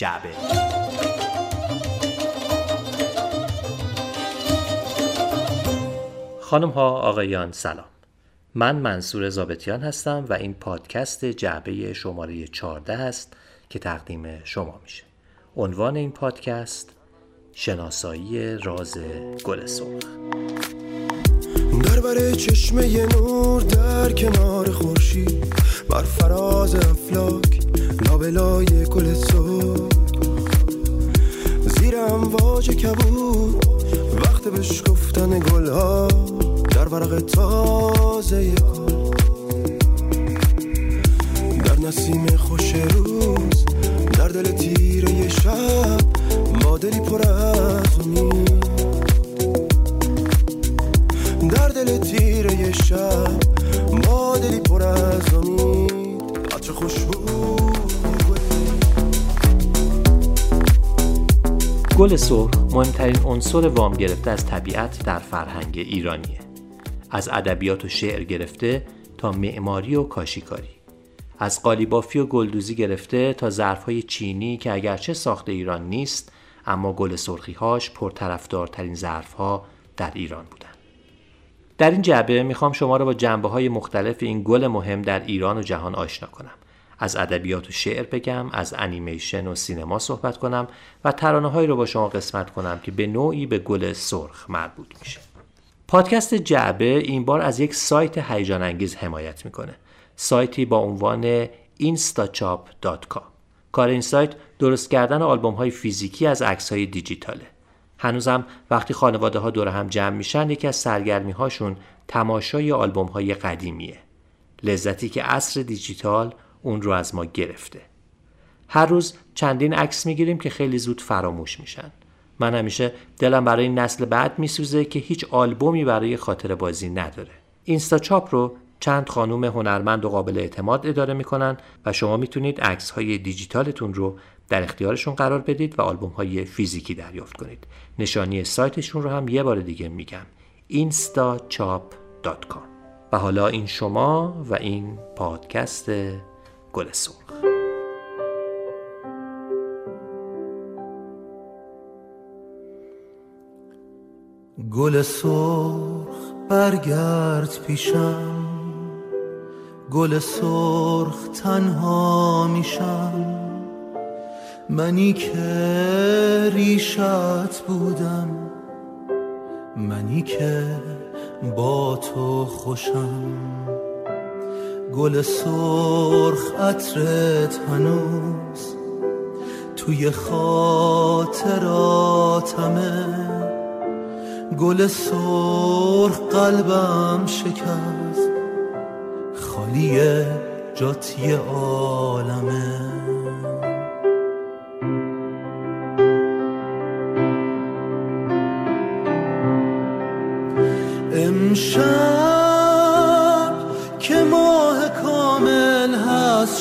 جعبه. خانم ها آقایان سلام. من منصور زابتیان هستم و این پادکست جعبه شماره 14 است که تقدیم شما میشه. عنوان این پادکست شناسایی راز گل سرخ. در بر چشمه نور در کنار خورشید بر فراز افلاک لابلای گل سرخ. زیرم واج کبود. وقت بهش گفتن گل ها در ورق تازه گل. در نسیم خوش روز در دل تیره شب با دلی پر از در دل تیره شب با دلی پر از گل سرخ مهمترین عنصر وام گرفته از طبیعت در فرهنگ ایرانیه. از ادبیات و شعر گرفته تا معماری و کاشیکاری. از قالیبافی و گلدوزی گرفته تا ظرفهای چینی که اگرچه ساخت ایران نیست اما گل سرخیهاش پرطرفدارترین ظرفها در ایران بودن. در این جعبه می‌خوام شما را با جنبه های مختلف این گل مهم در ایران و جهان آشنا کنم. از ادبیات و شعر بگم از انیمیشن و سینما صحبت کنم و ترانه هایی رو با شما قسمت کنم که به نوعی به گل سرخ مربوط میشه. پادکست جعبه این بار از یک سایت هیجان انگیز حمایت می‌کنه. سایتی با عنوان instachop.com کار این سایت درست کردن آلبوم های فیزیکی از عکس های دیجیتاله. هنوزم وقتی خانواده ها دور هم جمع میشن یکی از سرگرمی هاشون تماشای آلبوم های قدیمیه. لذتی که عصر دیجیتال اون رو از ما گرفته. هر روز چندین عکس می‌گیریم که خیلی زود فراموش میشن. من همیشه دلم برای نسل بعد میسوزه که هیچ آلبومی برای خاطر بازی نداره. اینستا چاپ رو چند خانوم هنرمند و قابل اعتماد اداره می‌کنن و شما می‌تونید عکس های دیجیتالتون رو در اختیارشون قرار بدید و آلبوم های فیزیکی دریافت کنید. نشانی سایتشون رو هم یه بار دیگه میگم. instachop.com و حالا این شما و این پادکست گل سرخ. گل سرخ برگرد پیشم. گل سرخ تنها میشم. منی که ریشت بودم. منی که با تو خوشم. گل سرخ عطرت هنوز توی خاطراتمه گل سرخ قلبم شکست خالی جاتی عالمه. امشب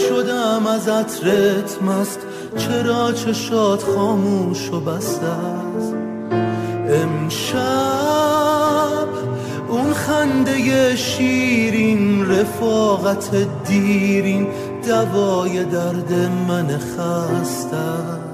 شدم از عطرت مست. چرا چشات خاموش و بسته است؟ امشب اون خنده شیرین رفاقت دیرین دوای درد من خسته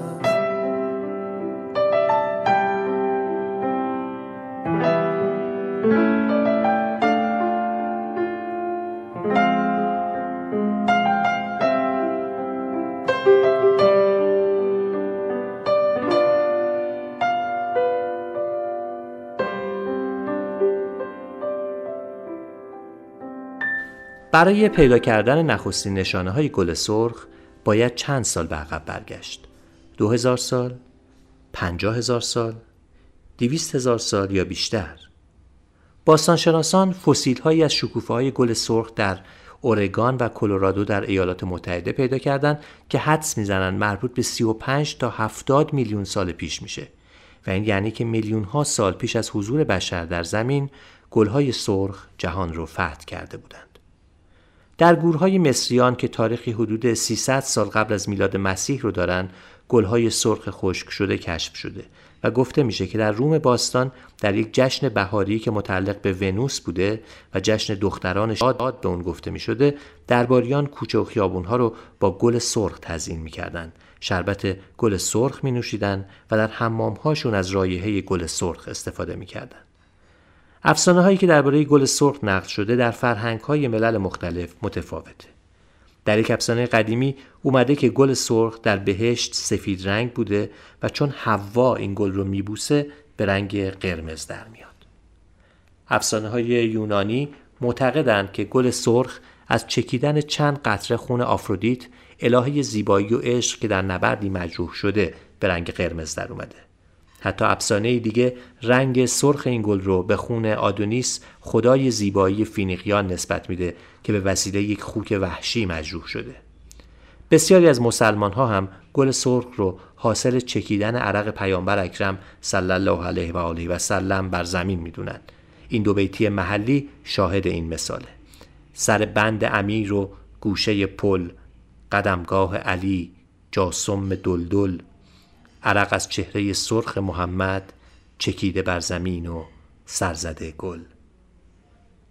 برای پیدا کردن نخستین نشانه های گل سرخ باید چند سال به عقب برگشت دو هزار سال پنجاه هزار سال دویست هزار سال یا بیشتر باستانشناسان فسیل هایی از شکوفه های گل سرخ در اورگان و کلرادو در ایالات متحده پیدا کردند که حدس می‌زنند مربوط به 35 تا 70 میلیون سال پیش میشه و این یعنی که میلیون ها سال پیش از حضور بشر در زمین گل های سرخ جهان رو فتح کرده بودند. در گورهای مصریان که تاریخی حدود 300 سال قبل از میلاد مسیح رو دارن گلهای سرخ خشک شده کشف شده و گفته میشه که در روم باستان در یک جشن بهاری که متعلق به ونوس بوده و جشن دختران شاد به اون گفته می شده درباریان کوچه و خیابونها رو با گل سرخ تزیین می‌کردند شربت گل سرخ می نوشیدن و در حمامهاشون از رایحه گل سرخ استفاده می کردن. افسانه هایی که درباره گل سرخ نقد شده در فرهنگ های ملل مختلف متفاوته. در یک افسانه قدیمی اومده که گل سرخ در بهشت سفید رنگ بوده و چون حوا این گل رو میبوسه به رنگ قرمز در میاد. افسانه های یونانی معتقدند که گل سرخ از چکیدن چند قطره خون آفرودیت الهه زیبایی و عشق که در نبردی مجروح شده به رنگ قرمز در اومده. حتی افسانه دیگه رنگ سرخ این گل رو به خون آدونیس خدای زیبایی فینیقیان نسبت میده که به وسیله یک خوک وحشی مجروح شده. بسیاری از مسلمان ها هم گل سرخ رو حاصل چکیدن عرق پیامبر اکرم صلی الله علیه و آله و سلم بر زمین می‌دونن. این دو بیتی محلی شاهد این مثاله. سر بند امیر و گوشه پل قدمگاه علی جاسم دلدل عرق از چهره سرخ محمد چکیده بر زمین و سرزده گل.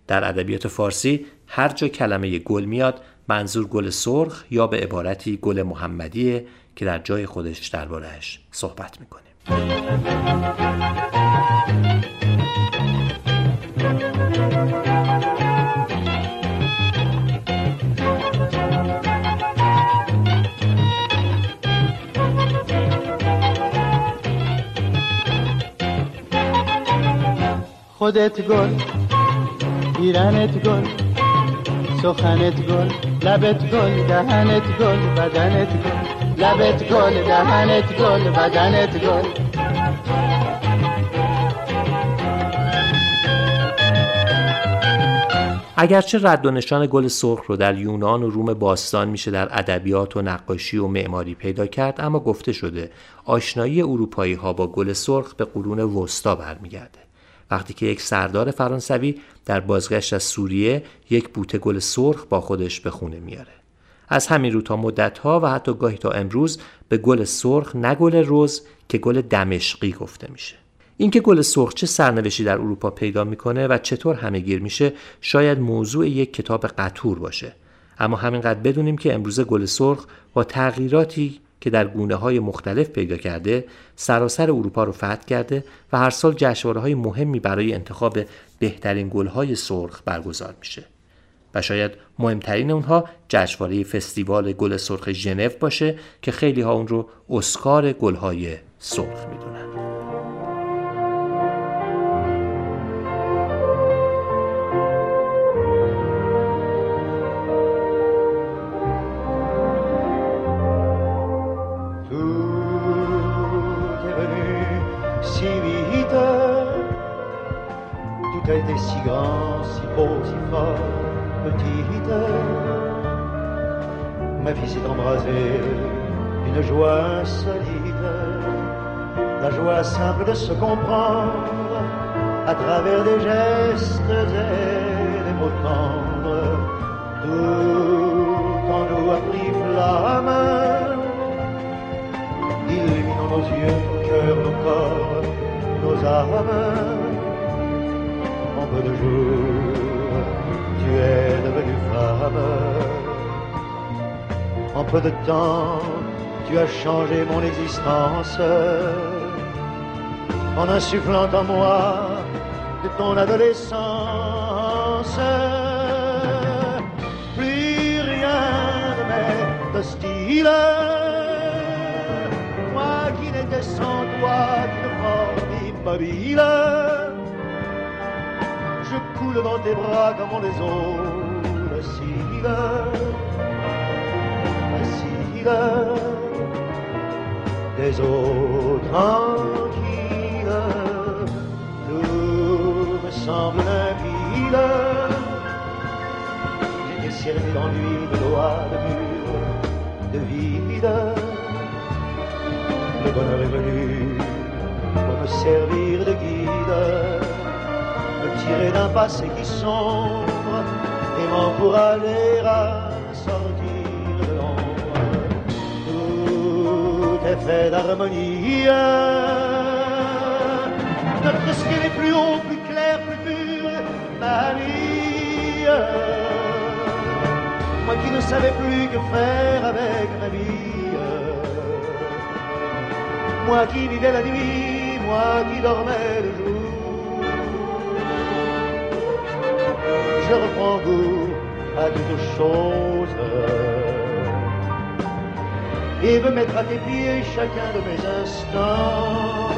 در ادبیات فارسی هر جا کلمه گل میاد منظور گل سرخ یا به عبارتی گل محمدیه که در جای خودش دربارهش صحبت می‌کنیم خودت گل ایرانت گل سخنت گل لبت گل دهنت گل بدنت گل لبت گل دهنت گل بدنت گل. اگرچه رد و نشان گل سرخ رو در یونان و روم باستان میشه در ادبیات و نقاشی و معماری پیدا کرد اما گفته شده آشنایی اروپایی ها با گل سرخ به قرون وسطا برمیگرده. وقتی که یک سردار فرانسوی در بازگشت از سوریه یک بوته گل سرخ با خودش به خونه میاره. از همین رو تا مدت ها و حتی گاهی تا امروز به گل سرخ نه گل روز که گل دمشقی گفته میشه. اینکه گل سرخ چه سرنوشتی در اروپا پیدا می‌کنه و چطور همه گیر میشه شاید موضوع یک کتاب قطور باشه. اما همینقدر بدونیم که امروزه گل سرخ با تغییراتی که در گونه های مختلف پیدا کرده سراسر اروپا رو فتح کرده و هر سال جشنواره های مهمی برای انتخاب بهترین گل های سرخ برگزار میشه. و شاید مهمترین اونها جشنواره فستیوال گل سرخ ژنو باشه که خیلی ها اون رو اسکار گل های سرخ می‌دونن. Une joie solide, la joie simple de se comprendre à travers des gestes et des mots tendres. Tout en nous a pris flamme, illuminant nos yeux, nos cœurs, nos corps, nos âmes. En peu de jours, tu es devenue femme en peu de temps, tu as changé mon existence en insufflant en moi de ton adolescence. Plus rien ne m'est hostile. Moi qui n'étais sans toi qu'une forme immobile, je coule dans tes bras comme les eaux des eaux tranquilles, tout me semble limpide. J'étais servi d'ennui, de loi, de mur, de vide. Le bonheur est venu pour me servir de guide, me tirer d'un passé qui sombre et m'encourager à sortir est fait d'harmonie. Notre ciel est plus haut, plus clair, plus pur, ma vie. Moi qui ne savais plus que faire avec ma vie. Moi qui vivais la nuit, moi qui dormais le jour. Je reprends goût à toutes choses et veux mettre à tes pieds chacun de mes instants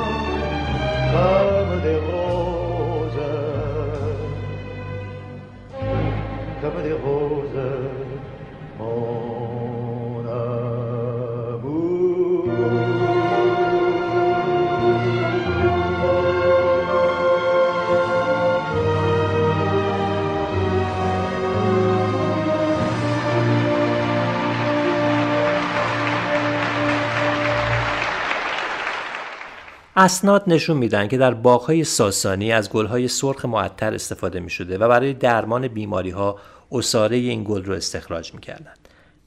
comme des roses, comme des roses, اسناد نشون میدن که در باغهای ساسانی از گلهای سرخ معطر استفاده می شده و برای درمان بیماری ها اصاره این گل رو استخراج می کردن.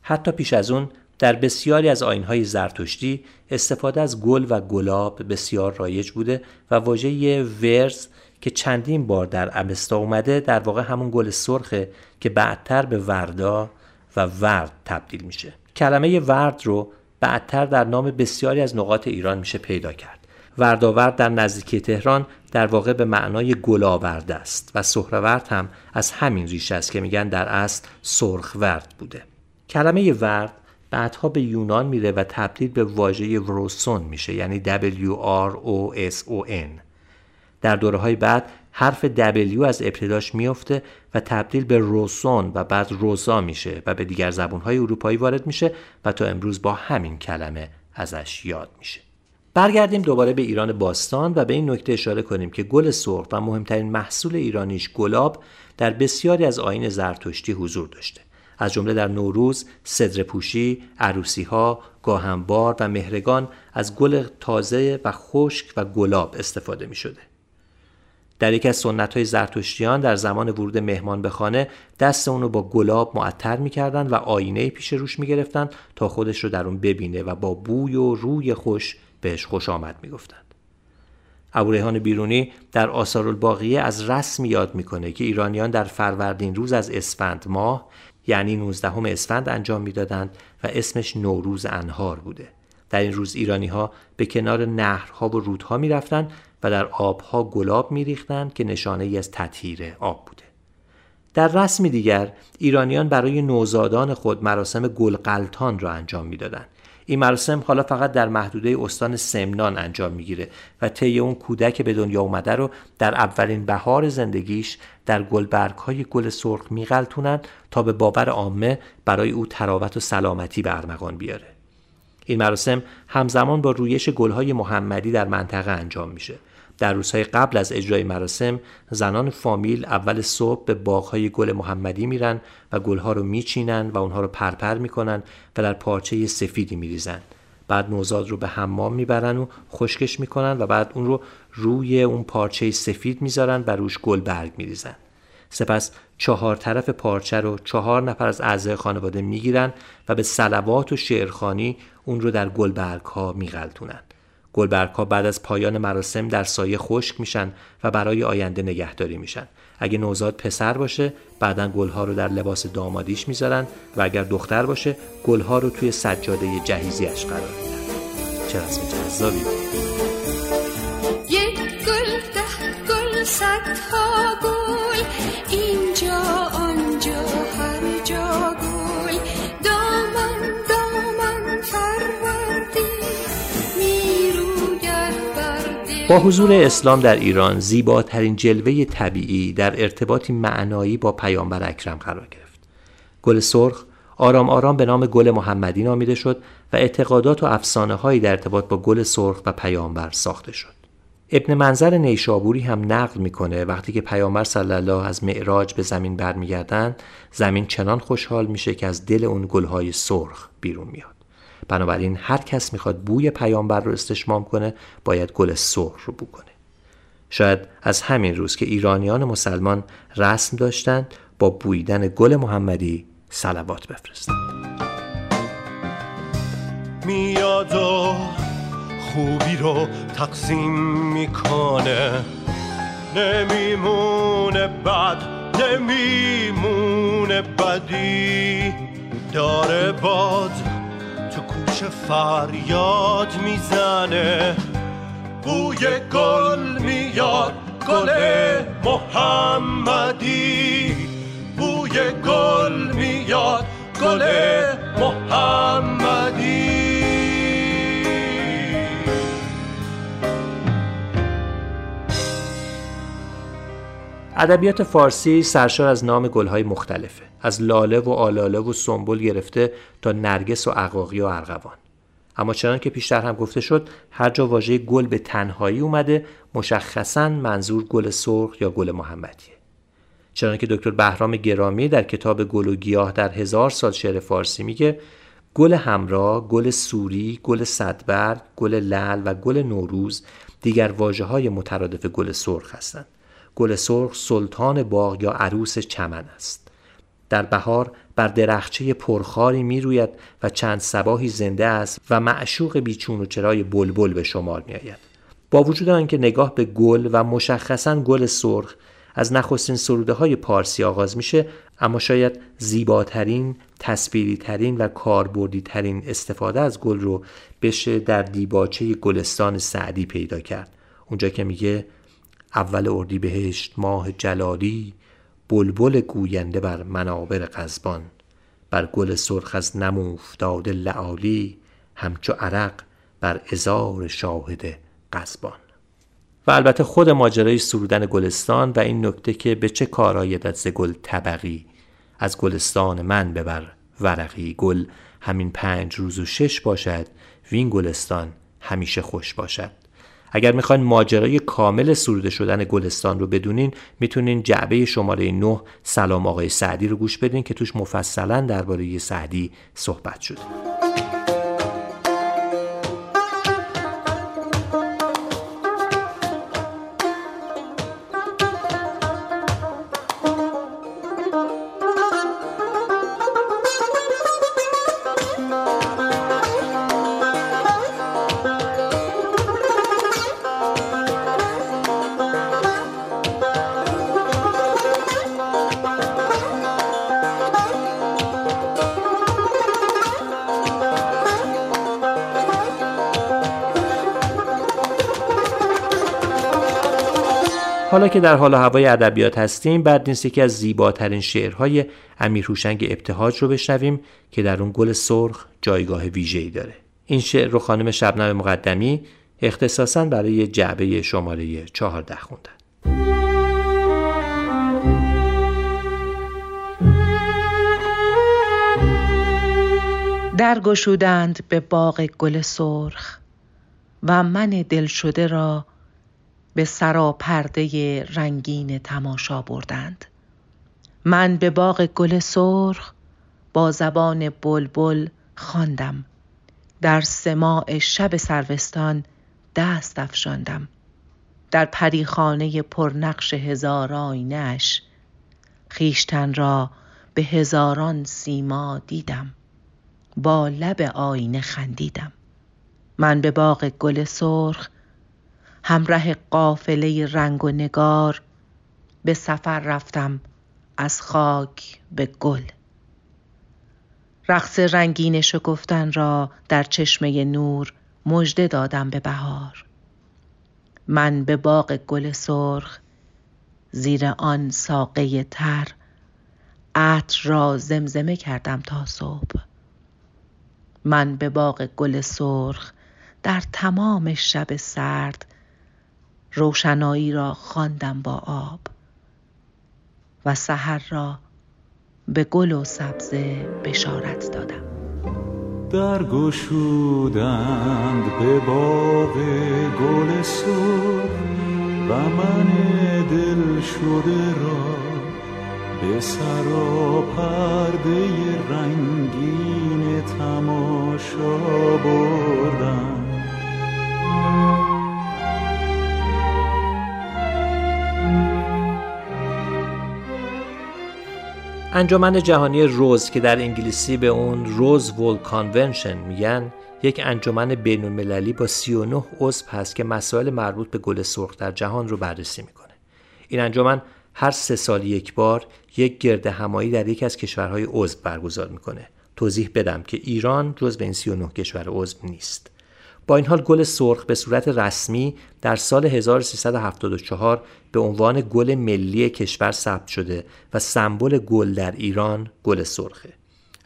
حتی پیش از اون در بسیاری از آینهای زرتشتی استفاده از گل و گلاب بسیار رایج بوده و واژه ورز که چندین بار در امستا اومده در واقع همون گل سرخه که بعدتر به وردا و ورد تبدیل میشه. کلمه ورد رو بعدتر در نام بسیاری از نقاط ایران میشه پیدا کرد. ورداورد در نزدیکی تهران در واقع به معنای گل آورده است و سهرورد هم از همین ریشه است که میگن در اصل سرخ ورد بوده. کلمه ورد بعدها به یونان میره و تبدیل به واژه وروسون میشه یعنی W R O S O N. در دوره های بعد حرف W از ابتداش میفته و تبدیل به روسون و بعد روزا میشه و به دیگر زبانهای اروپایی وارد میشه و تا امروز با همین کلمه ازش یاد میشه. برگردیم دوباره به ایران باستان و به این نکته اشاره کنیم که گل سرخ و مهمترین محصول ایرانیش گلاب در بسیاری از آین زرتشتی حضور داشته از جمله در نوروز، صدر پوشی، عروسی ها، گاهنبار و مهرگان از گل تازه و خشک و گلاب استفاده می شده. در یکی از سنت های زرتشتیان در زمان ورود مهمان به خانه دست اونو با گلاب معطر می‌کردن و آینه پیش روش می‌گرفتن تا خودش رو در اون ببینه و با بوی و روی خوش بهش خوش آمد می‌گفتند. ابو بیرونی در آثار الباقیه از رسم یاد می‌کنه که ایرانیان در فروردین روز از اسفند ماه یعنی 19 اسفند انجام می‌دادند و اسمش نوروز انهار بوده. در این روز ایرانی ها به کنار نهرها و رودها می‌رفتند و در آبها گلاب میریختند که نشانه ای از تطهیر آب بوده. در رسمی دیگر ایرانیان برای نوزادان خود مراسم گلقلتان را انجام می‌دادند این مراسم حالا فقط در محدوده استان سمنان انجام می‌گیره و طی اون کودک به دنیا اومده رو در اولین بهار زندگیش در گلبرگ های گل سرخ میغلطونن تا به باور عامه برای او تراوت و سلامتی به ارمغان بیاره. این مراسم همزمان با رویش گلهای محمدی در منطقه انجام میشه. در روزهای قبل از اجرای مراسم زنان فامیل اول صبح به باغهای گل محمدی میرن و گلها رو میچینن و اونها رو پرپر می‌کنن و در پارچه سفیدی میریزن. بعد نوزاد رو به حمام می‌برن و خشکش می‌کنن و بعد اون رو روی اون پارچه سفید می‌ذارن و روش گل برگ میریزن. سپس چهار طرف پارچه رو چهار نفر از اعضای خانواده می‌گیرن و به سلوات و شعرخانی اون رو در گلبرگ ها میغلطونن گلبرگ ها بعد از پایان مراسم در سایه خشک میشن و برای آینده نگهداری میشن. اگه نوزاد پسر باشه بعدا گلها رو در لباس دامادیش می‌ذارن و اگر دختر باشه گلها رو توی سجاده جهیزیش قرار میدن. چه رسم جذابی. یک گل ده گل صدها با حضور اسلام در ایران زیباترین جلوه طبیعی در ارتباطی معنایی با پیامبر اکرم قرار گرفت. گل سرخ آرام آرام به نام گل محمدی نامیده شد و اعتقادات و افسانه هایی در ارتباط با گل سرخ و پیامبر ساخته شد. ابن منظر نیشابوری هم نقل می‌کنه وقتی که پیامبر صلی الله از معراج به زمین برمیگردند زمین چنان خوشحال میشه که از دل اون گلهای سرخ بیرون میاد. بنابراین هر کس می‌خواد بوی پیامبر رو استشمام کنه باید گل سرخ رو بو کنه شاید از همین روز که ایرانیان مسلمان رسم داشتند با بویدن گل محمدی سلوات بفرستند. میاد و خوبی رو تقسیم می‌کنه. نمیمونه بد نمیمونه بدی. داره باد کوچه فریاد می‌زنه؟ بوی گل میاد گل محمدی. بوی گل میاد گل محمدی. ادبیات فارسی سرشار از نام گلهای مختلفه از لاله و آلاله و سنبل گرفته تا نرگس و عقاقی و ارغوان اما چنان که پیشتر هم گفته شد هر جا واژه گل به تنهایی اومده مشخصا منظور گل سرخ یا گل محمدیه چنان که دکتر بهرام گرامی در کتاب گل و گیاه در هزار سال شعر فارسی میگه گل همراه، گل سوری، گل صدبرگ، گل لل و گل نوروز دیگر واجه های مترادف گل سرخ هستند. گل سرخ سلطان باغ یا عروس چمن است. در بهار بر درخچه پرخاری می روید و چند سباهی زنده است و معشوق بیچون و چرای بلبل به شمار می آید. با وجود آنکه نگاه به گل و مشخصا گل سرخ از نخستین سروده های پارسی آغاز میشه اما شاید زیباترین، تصویری ترین و کاربردی ترین استفاده از گل رو بشه در دیباچه گلستان سعدی پیدا کرد اونجا که میگه اول اردیبهشت ماه جلالی بلبل گوینده بر منابر قزبان بر گل سرخ از نم افتاده لعالی همچو عرق بر ازار شاهد قزبان و البته خود ماجرای سرودن گلستان و این نکته که به چه کار آید ز گل طبقی؟ از گلستان من ببر ورقی گل همین پنج روز و شش باشد وین گلستان همیشه خوش باشد. اگر می‌خواین ماجرای کامل سروده شدن گلستان رو بدونین می‌تونین جعبه شماره 9 سلام آقای سعدی رو گوش بدین که توش مفصلا درباره سعدی صحبت شده. حالا که در حال هوای ادبیات هستیم بعد نیست یکی از زیباترین شعرهای امیر هوشنگ ابتهاج رو بشنویم که در اون گل سرخ جایگاه ویژه‌ای داره. این شعر رو خانم شبنم مقدمی اختصاصا برای جعبه شماره 14 خوندن. درگشودند به باغ گل سرخ و من دل شده را به سراپرده رنگین تماشا بردند. من به باغ گل سرخ با زبان بلبل خواندم. در سماع شب سروستان دست افشاندم. در پریخانه پرنقش هزار آینش خیشتن را به هزاران سیما دیدم. با لب آینه خندیدم. من به باغ گل سرخ همراه قافله رنگ و نگار. به سفر رفتم از خاک به گل. رقص رنگین شکفتن را در چشمه نور مژده دادم به بهار. من به باغ گل سرخ زیر آن ساقه تر عطر را زمزمه کردم تا صبح. من به باغ گل سرخ در تمام شب سرد روشنایی را خواندم با آب و سحر را به گل و سبزه بشارت دادم. در گشودند به باغ گل سرخ و من دل شده را به سرا پرده رنگین تماشا بردم. انجمن جهانی روز که در انگلیسی به اون روز وول کانونشن میگن یک انجمن بین المللی با 39 عضو هست که مسائل مربوط به گل سرخ در جهان رو بررسی می‌کنه. این انجمن هر سه سال یک بار یک گرد همایی در یک از کشورهای عضو برگزار می‌کنه. توضیح بدم که ایران جز به این 39 کشور عضو نیست. با این حال گل سرخ به صورت رسمی در سال 1374 به عنوان گل ملی کشور ثبت شده و سمبل گل در ایران گل سرخه.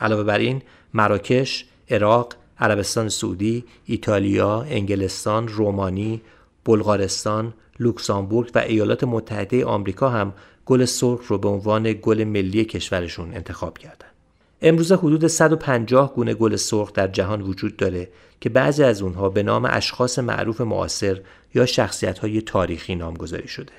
علاوه بر این مراکش، عراق، عربستان سعودی، ایتالیا، انگلستان، رومانی، بلغارستان، لوکزامبورگ و ایالات متحده آمریکا هم گل سرخ رو به عنوان گل ملی کشورشون انتخاب کردند. امروز حدود 150 گونه گل سرخ در جهان وجود داره که بعضی از اونها به نام اشخاص معروف معاصر یا شخصیت های تاریخی نامگذاری شده.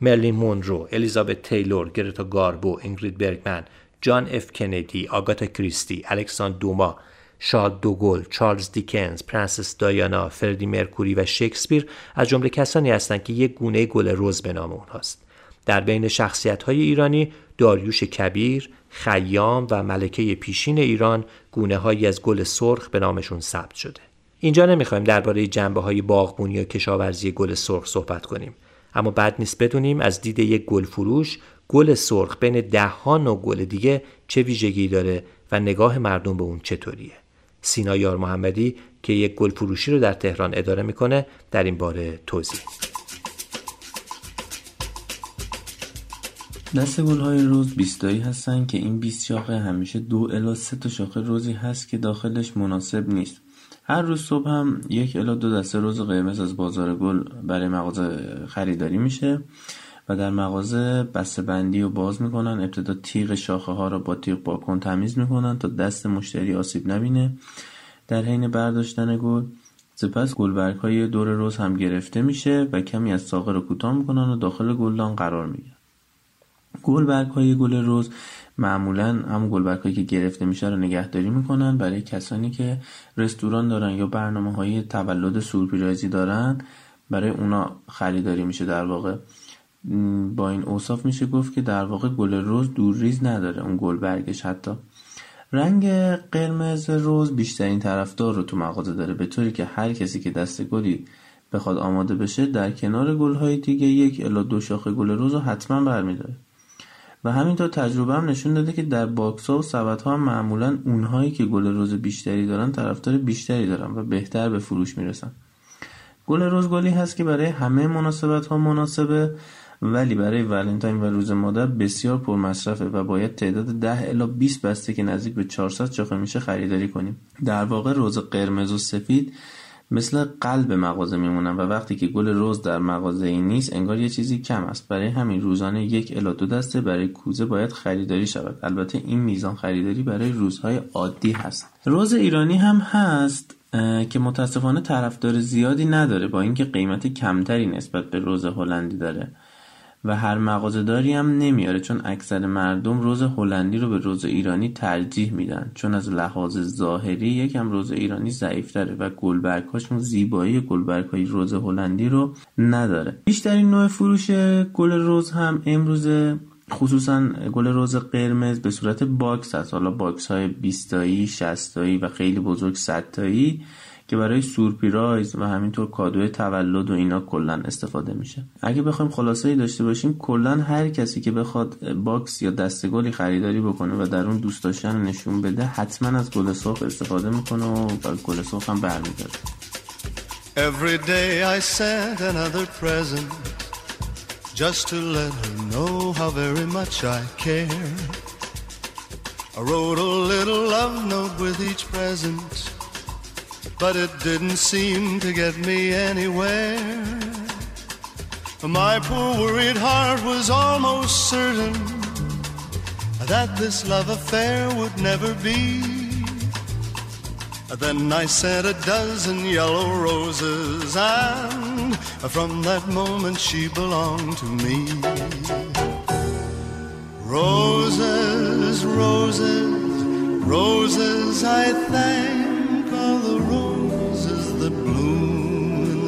مرلین مونرو، الیزابت تیلور، گرتا گاربو، اینگرید برگمن، جان اف کندی، آگاتا کریستی، الکساندر دوما، شارل دوگل، چارلز دیکنز، پرنسس دایانا، فردی مرکوری و شکسپیر از جمله کسانی هستند که یک گونه گل رز به نام اونهاست. در بین شخصیت های ایرانی داریوش کبیر، خیام و ملکه پیشین ایران گونه هایی از گل سرخ به نامشون ثبت شده. اینجا نمی‌خوایم درباره جنبه های باغبونی یا کشاورزی گل سرخ صحبت کنیم. اما بد نیست بدونیم از دید یک گل فروش گل سرخ بین ده ها نوع گل دیگه چه ویژگی داره و نگاه مردم به اون چطوریه. سینا یار محمدی که یک گل فروشی رو در تهران اداره می‌کنه در این باره توضیح دست گل های روز بیستایی هستن که این بیست شاخه همیشه دو الا سه تا شاخه روزی هست که داخلش مناسب نیست. هر روز صبح هم یک الا دو دسته روز قرمز از بازار گل برای مغازه خریداری میشه و در مغازه بسته بندی رو باز می‌کنن. ابتدا تیغ شاخه ها رو با تیغ باکن تمیز می‌کنن تا دست مشتری آسیب نبینه در حین برداشتن گل. سپس گلبرگ های دور روز هم گرفته میشه و کمی از ساقه رو کوتاه می‌کنن و داخل گلدان قرار می‌گیرن. گلبرگ های گل روز معمولا هم گلبرگ هایی که گرفته میشه رو نگهداری می‌کنن. برای کسانی که رستوران دارن یا برنامه های تولد سورپرایزی دارن برای اونا خریداری میشه در واقع. با این اوصاف میشه گفت که در واقع گل رز دورریز نداره اون گل برگش حتی. رنگ قرمز رز بیشترین طرفدار رو تو مغازه داره به طوری که هر کسی که دست گلی بخواد آماده بشه در کنار گلهای دیگه یک الی دو شاخه گل رز رو حتما برمیداره. و همینطور تجربه هم نشون داده که در box ها و سبد ها معمولا اونهایی که گل رز بیشتری دارن طرفدار بیشتری دارن و بهتر به فروش می‌رسن. گل روز گلی هست که برای همه مناسبت ها مناسبه ولی برای ولنتاین و روز مادر بسیار پرمصرفه و باید تعداد 10 الا 20 بسته که نزدیک به 400 شاخه میشه خریداری کنیم. در واقع روز قرمز و سفید مثل قلب مغازه میمونن و وقتی که گل روز در مغازه ای نیست انگار یه چیزی کم است. برای همین روزانه یک الا دو دسته برای کوزه باید خریداری شود. البته این میزان خریداری برای روزهای عادی هست. روز ایرانی هم هست که متاسفانه طرفدار زیادی نداره با اینکه قیمت کمتری نسبت به رز هلندی داره. و هر مغازه‌داری هم نمیاره چون اکثر مردم رز هلندی رو به رز ایرانی ترجیح میدن. چون از لحاظ ظاهری یکم رز ایرانی ضعیفتره و گلبرگ‌هاشون زیبایی گلبرگ‌های رز هلندی رو نداره. بیشترین نوع فروش گل رز هم امروز خصوصا گل رز قرمز به صورت box هست حالا box های 20 تایی 60 تایی و خیلی بزرگ 100 تایی که برای سورپرایز و همینطور کادوی تولد و اینا کلا استفاده میشه. اگه بخوایم خلاصه ای داشته باشیم کلا هر کسی که بخواد box یا دسته‌گلی خریداری بکنه و در اون دوست داشتن نشون بده حتما از گل سرخ استفاده می‌کنه و گل سرخ هم برمیداره Every day I sent another present just to let her know how very much I care. I wrote a little love note with each present, but it didn't seem to get me anywhere. My poor worried heart was almost certain that this love affair would never be. Then I sent a dozen yellow roses, and from that moment she belonged to me. Roses, roses, roses, I thank all the roses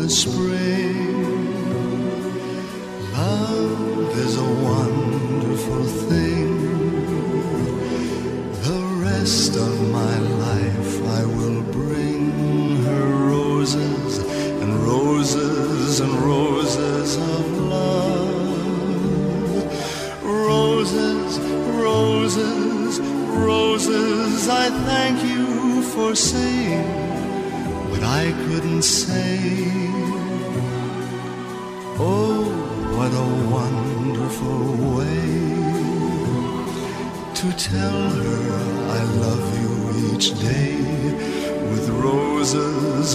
the spring. Love is a wonderful thing. The rest of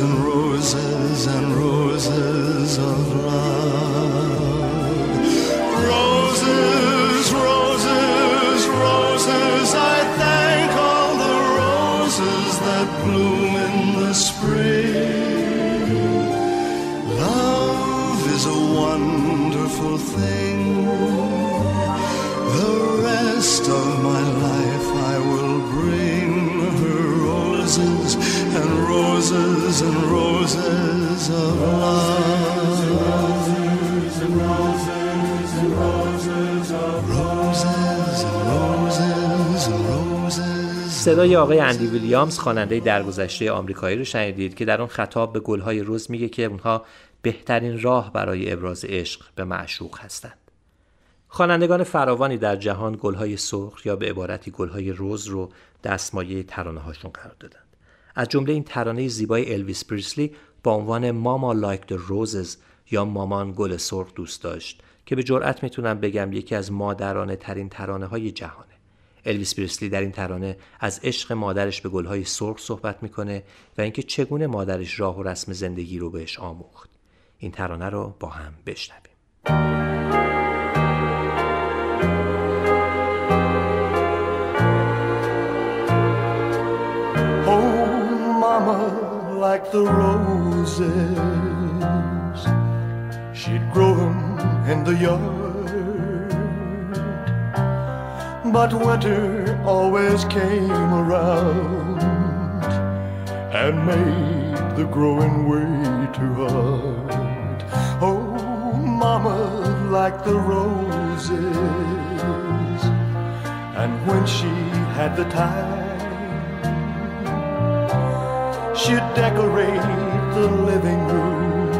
and صدای آقای اندی ویلیامز خواننده درگذشته آمریکایی رو شنیدید که در اون خطاب به گلهای رز میگه که اونها بهترین راه برای ابراز عشق به معشوق هستند. خوانندگان فراوانی در جهان گلهای سرخ یا به عبارتی گلهای رز رو دستمایه ترانه هاشون قرار دادند. از جمله این ترانه زیبای الویس پریسلی با عنوان Mama Liked the Roses یا مامان گل سرخ دوست داشت که به جرأت می‌تونم بگم یکی از مادرانه ترین ترانه های جهانه. الویس پریسلی در این ترانه از عشق مادرش به گلهای سرخ صحبت می‌کنه و اینکه چگونه مادرش راه و رسم زندگی رو بهش آموخت. این ترانه رو با هم بشنویم. Oh, like the roses, she'd grow 'em in the yard. But winter always came around and made the growing way too hard. Oh, mama, like the roses, and when she had the time. She'd decorate the living room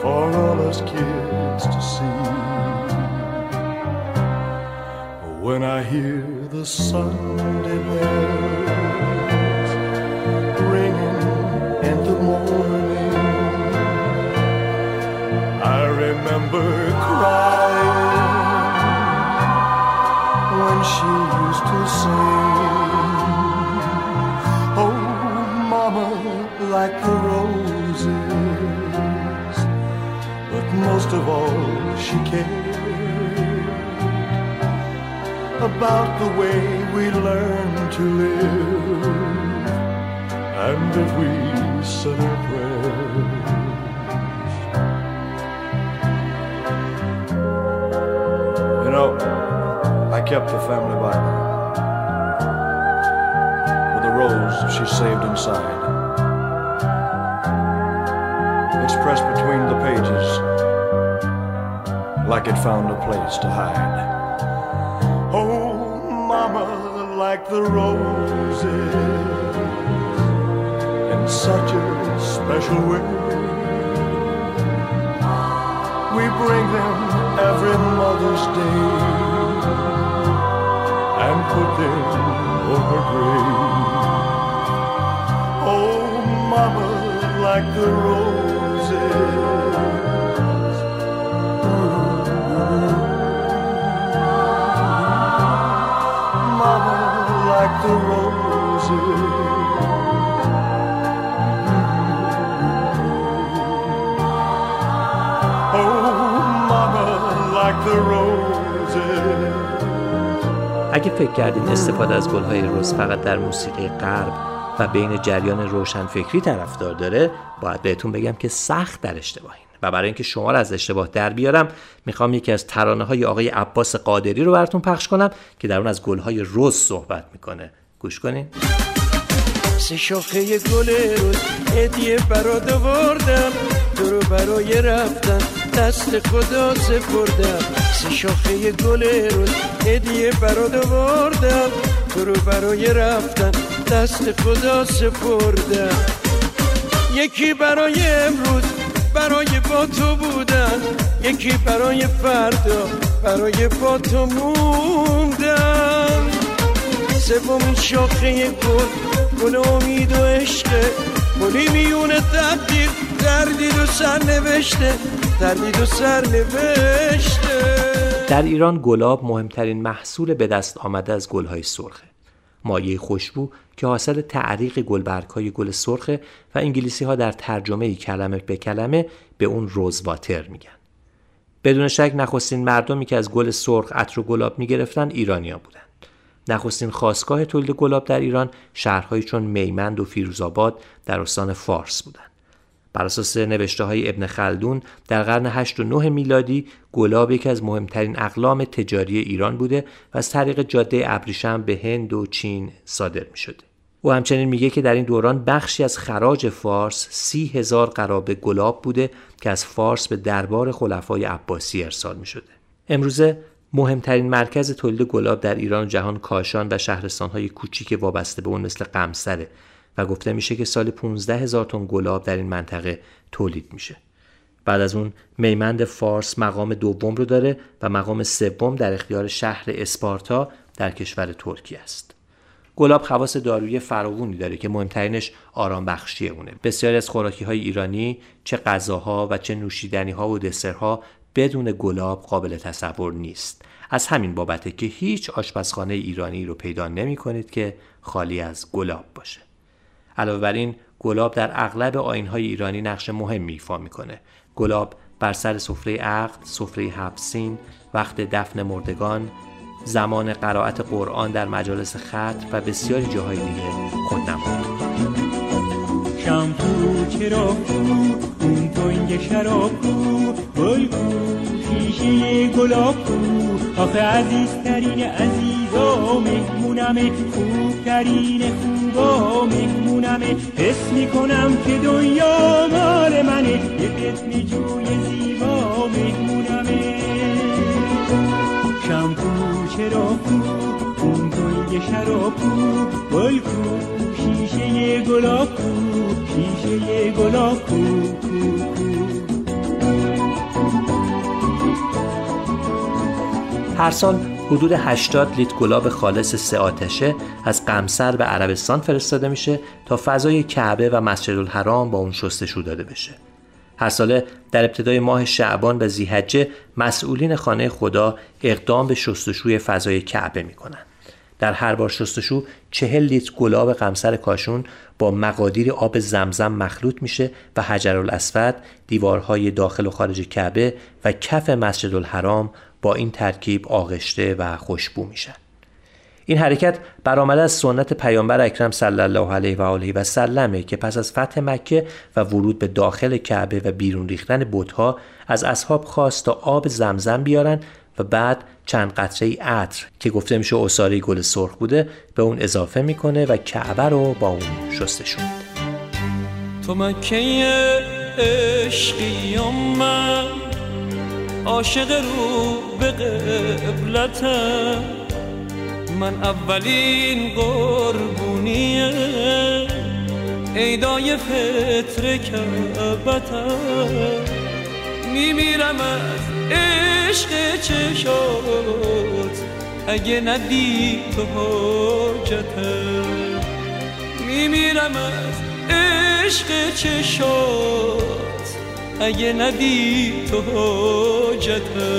for all us kids When I hear the Sunday bells ringing in the morning, I remember crying when she used to sing. Oh, mama, like the roses. But most of all, she cared about the way we learn to live. And if we our prayers. You know, I kept the family Bible with a rose she saved inside. It's pressed between the pages like it found a place to hide. The roses in such a special way. We bring them every Mother's Day and put them on her grave. Oh, mama, like the roses. اگه فکر کردین استفاده از گلهای روز فقط در موسیقی غرب و بین جریان روشنفکری طرفدار داره باید بهتون بگم که سخت در اشتباهین. و برای اینکه شما رو از اشتباه در بیارم می‌خوام یکی از ترانه های آقای عباس قادری رو براتون پخش کنم که در اون از گلهای روز صحبت می‌کنه. گوش کنین. سه شاخه گل روز هدیه برات آوردم. تو رو برای رفتن دست خدا سپردم. سه شاخه گل روز هدیه برات آوردم. تو رو برای رفتن دست خدا سپردم. یکی برای امروز برای با تو بودن. یکی برای فردا برای با تو موندن. سومین شاخه گل گل امید و عشقه گلی میون تقدیر دردید و سر نوشته دردید و سر نوشته در ایران گلاب مهمترین محصول به دست آمده از گلهای سرخه مایه خوشبو که حاصل تعریق گلبرگ های گل سرخه و انگلیسی ها در ترجمه کلمه به کلمه به اون روزواتر میگن. بدون شک نخستین مردمی که از گل سرخ عطر و گلاب می‌گرفتن ایرانیا بودند نخستین خواستگاه تولید گلاب در ایران شهرهایی چون میمند و فیروزآباد در استان فارس بودند بر اساس نوشته های ابن خلدون در قرن 8 و 9 میلادی گلاب یکی از مهمترین اقلام تجاری ایران بوده و از طریق جاده ابریشم به هند و چین صادر می شده. او همچنین میگه که در این دوران بخشی از خراج فارس سی هزار قرابه گلاب بوده که از فارس به دربار خلفای عباسی ارسال می شده. امروزه مهمترین مرکز تولید گلاب در ایران و جهان کاشان و شهرستانهای کوچیک وابسته به اون مثل قمسره و گفته میشه که سال 15 هزار تن گلاب در این منطقه تولید میشه. بعد از اون میمند فارس مقام دوم رو داره و مقام سوم در اختیار شهر اسپارتا در کشور ترکیه است. گلاب خواص دارویی فراوونی داره که مهمترینش آرام بخشی اونه. بسیاری از خوراکی های ایرانی چه غذاها و چه نوشیدنی ها و دسرها بدون گلاب قابل تصور نیست. از همین بابته که هیچ آشپزخانه ایرانی رو پیدا نمی کنید که خالی از گلاب باشه. علاوه بر این گلاب در اغلب آینهای ایرانی نقش مهمی ایفا می‌کنه گلاب بر سر سفره عقد سفره حبسین وقت دفن مردگان زمان قرائت قرآن در مجالس خط و بسیاری جاهای دیگه خودنما شامپو تنگ شراب کو گل کو شیشه گلاب کو آخه عزیزترین عزیزا مهمونم خوبترین خوبا مهمونمه حس می‌کنم که دنیا مال منه. یه قسم جوی زیبا مهمونمه شامپو چرا کو شراب کو گل کو شیشه گلاب کو شیشه گلاب کو هر سال حدود 80 لیتر گلاب خالص سه آتشه از قمسر به عربستان فرستاده میشه تا فضای کعبه و مسجد الحرام با اون شستشو داده بشه. هر ساله در ابتدای ماه شعبان و زیحجه مسئولین خانه خدا اقدام به شستشوی فضای کعبه می‌کنن. در هر بار شستشو چهل لیتر گلاب قمسر کاشون با مقادیر آب زمزم مخلوط میشه و حجر الاسود دیوارهای داخل و خارج کعبه و کف مسجد الحرام با این ترکیب آغشته و خوشبو میشن. این حرکت برآمده از سنت پیامبر اکرم صلی الله علیه و آله و سلمه که پس از فتح مکه و ورود به داخل کعبه و بیرون ریختن بتها از اصحاب خواست تا آب زمزم بیارن و بعد چند قطره عطر که گفته میشه اصاره گل سرخ بوده به اون اضافه می‌کنه و کعبه رو با اون شستشون میده. تو مکه عشقی من عاشق رو به قبلتم. من اولین قربونیه ایدای فطر کعبتم. میمیرم از عشق چشات اگه ندی تو حاجتم میمیرم از عشق چشات اگه ندی تو حاجتم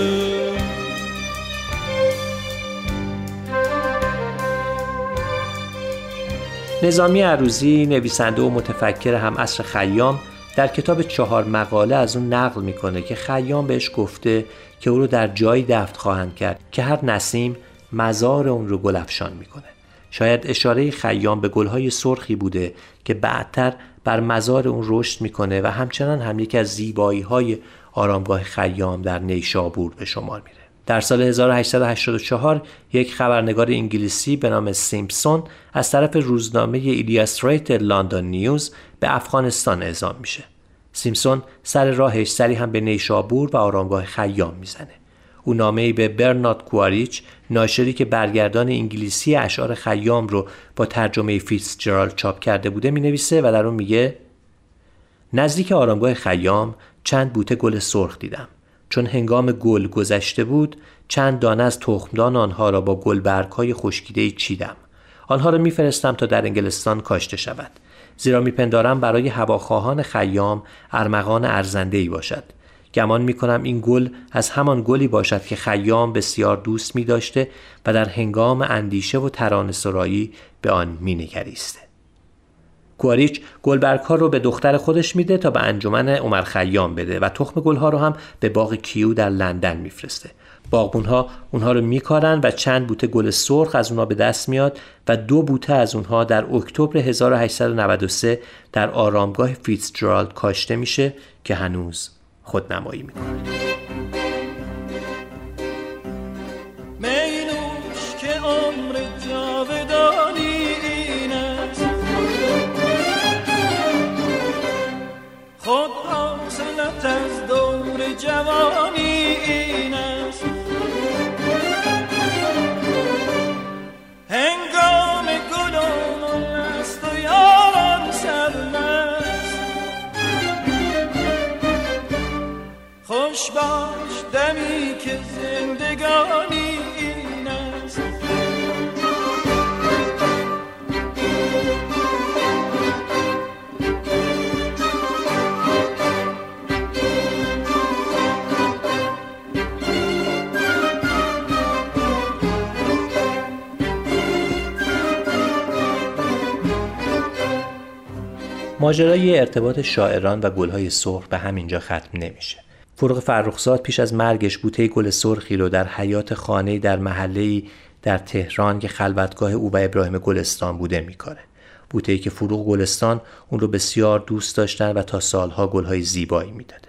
نظامی عروزی نویسنده و متفکر هم اصر خیام در کتاب چهار مقاله از اون نقل می‌کنه که خیام بهش گفته که او رو در جایی دفت خواهند کرد که هر نسیم مزار اون رو گلفشان می‌کنه. شاید اشاره خیام به گلهای سرخی بوده که بعدتر بر مزار اون رشد می‌کنه و همچنان هم یکی از زیبایی های آرامگاه خیام در نیشابور به شمار میره. در سال 1884 یک خبرنگار انگلیسی به نام سیمپسون از طرف روزنامه ایلیاستریت لندن نیوز به افغانستان اعزام میشه. سیمپسون سر راهش سری هم به نیشابور و آرامگاه خیام می‌زنه. او نامه به برنارد کواریچ ناشری که برگردان انگلیسی اشعار خیام رو با ترجمه فیتز جرال چاپ کرده بوده می نویسه و در اون میگه نزدیک آرامگاه خیام چند بوته گل سرخ دیدم چون هنگام گل گذشته بود چند دانه از تخمدان آنها را با گلبرگ های خشکیده چیدم. آنها را میفرستم تا در انگلستان کاشته شود. زیرا میپندارم برای هواخواهان خیام ارمغان ارزنده ای باشد. گمان می کنم این گل از همان گلی باشد که خیام بسیار دوست می داشته و در هنگام اندیشه و ترانه سرایی به آن می نگریسته. گواریچ گلبرگ ها رو به دختر خودش میده تا به انجمن عمر خیام بده و تخم گل ها رو هم به باغ کیو در لندن میفرسته. باغبون ها اونها رو میکارن و چند بوته گل سرخ از اونها به دست میاد و دو بوته از اونها در اکتبر 1893 در آرامگاه فیتزجرالد کاشته میشه که هنوز خودنمایی می‌کنه خوش باش دمی که زندگانی این است ماجرای ارتباط شاعران و گلهای سرخ به همینجا ختم نمیشه. فروغ فرخزاد پیش از مرگش بوته گل سرخی رو در حیات خانه در محله در تهران که خلوتگاه او و ابراهیم گلستان بوده میکاره. بوته که فروغ گلستان اون رو بسیار دوست داشتن و تا سالها گلهای زیبایی می‌داده.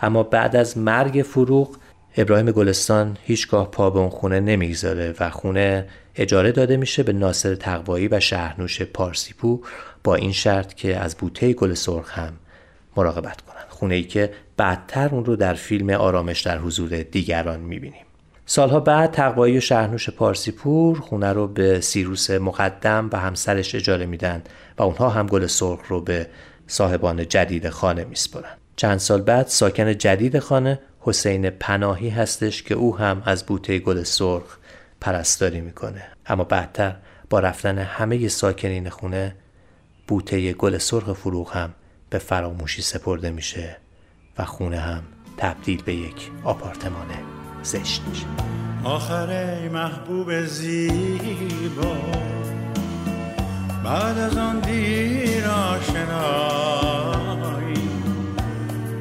اما بعد از مرگ فروغ ابراهیم گلستان هیچگاه پا به اون خونه نمی‌گذاره و خونه اجاره داده میشه به ناصر تقوایی و شهرنوش پارسیپو با این شرط که از بوته گل سرخ هم مراقبت کنن خونه ای که بعدتر اون رو در فیلم آرامش در حضور دیگران می‌بینیم. سالها بعد تقوایی و شهرنوش پارسیپور خونه رو به سیروس مقدم و همسرش اجاره میدن و اونها هم گل سرخ رو به صاحبان جدید خانه میسپرن چند سال بعد ساکن جدید خانه حسین پناهی هستش که او هم از بوته گل سرخ پرستاری می‌کنه. اما بعدتر با رفتن همه ساکنین خونه بوته گل سرخ فروغ هم به فراموشی سپرده میشه و خونه هم تبدیل به یک آپارتمان زشت میشه. آخر محبوب زیبا بعد از آن دیر آشنایی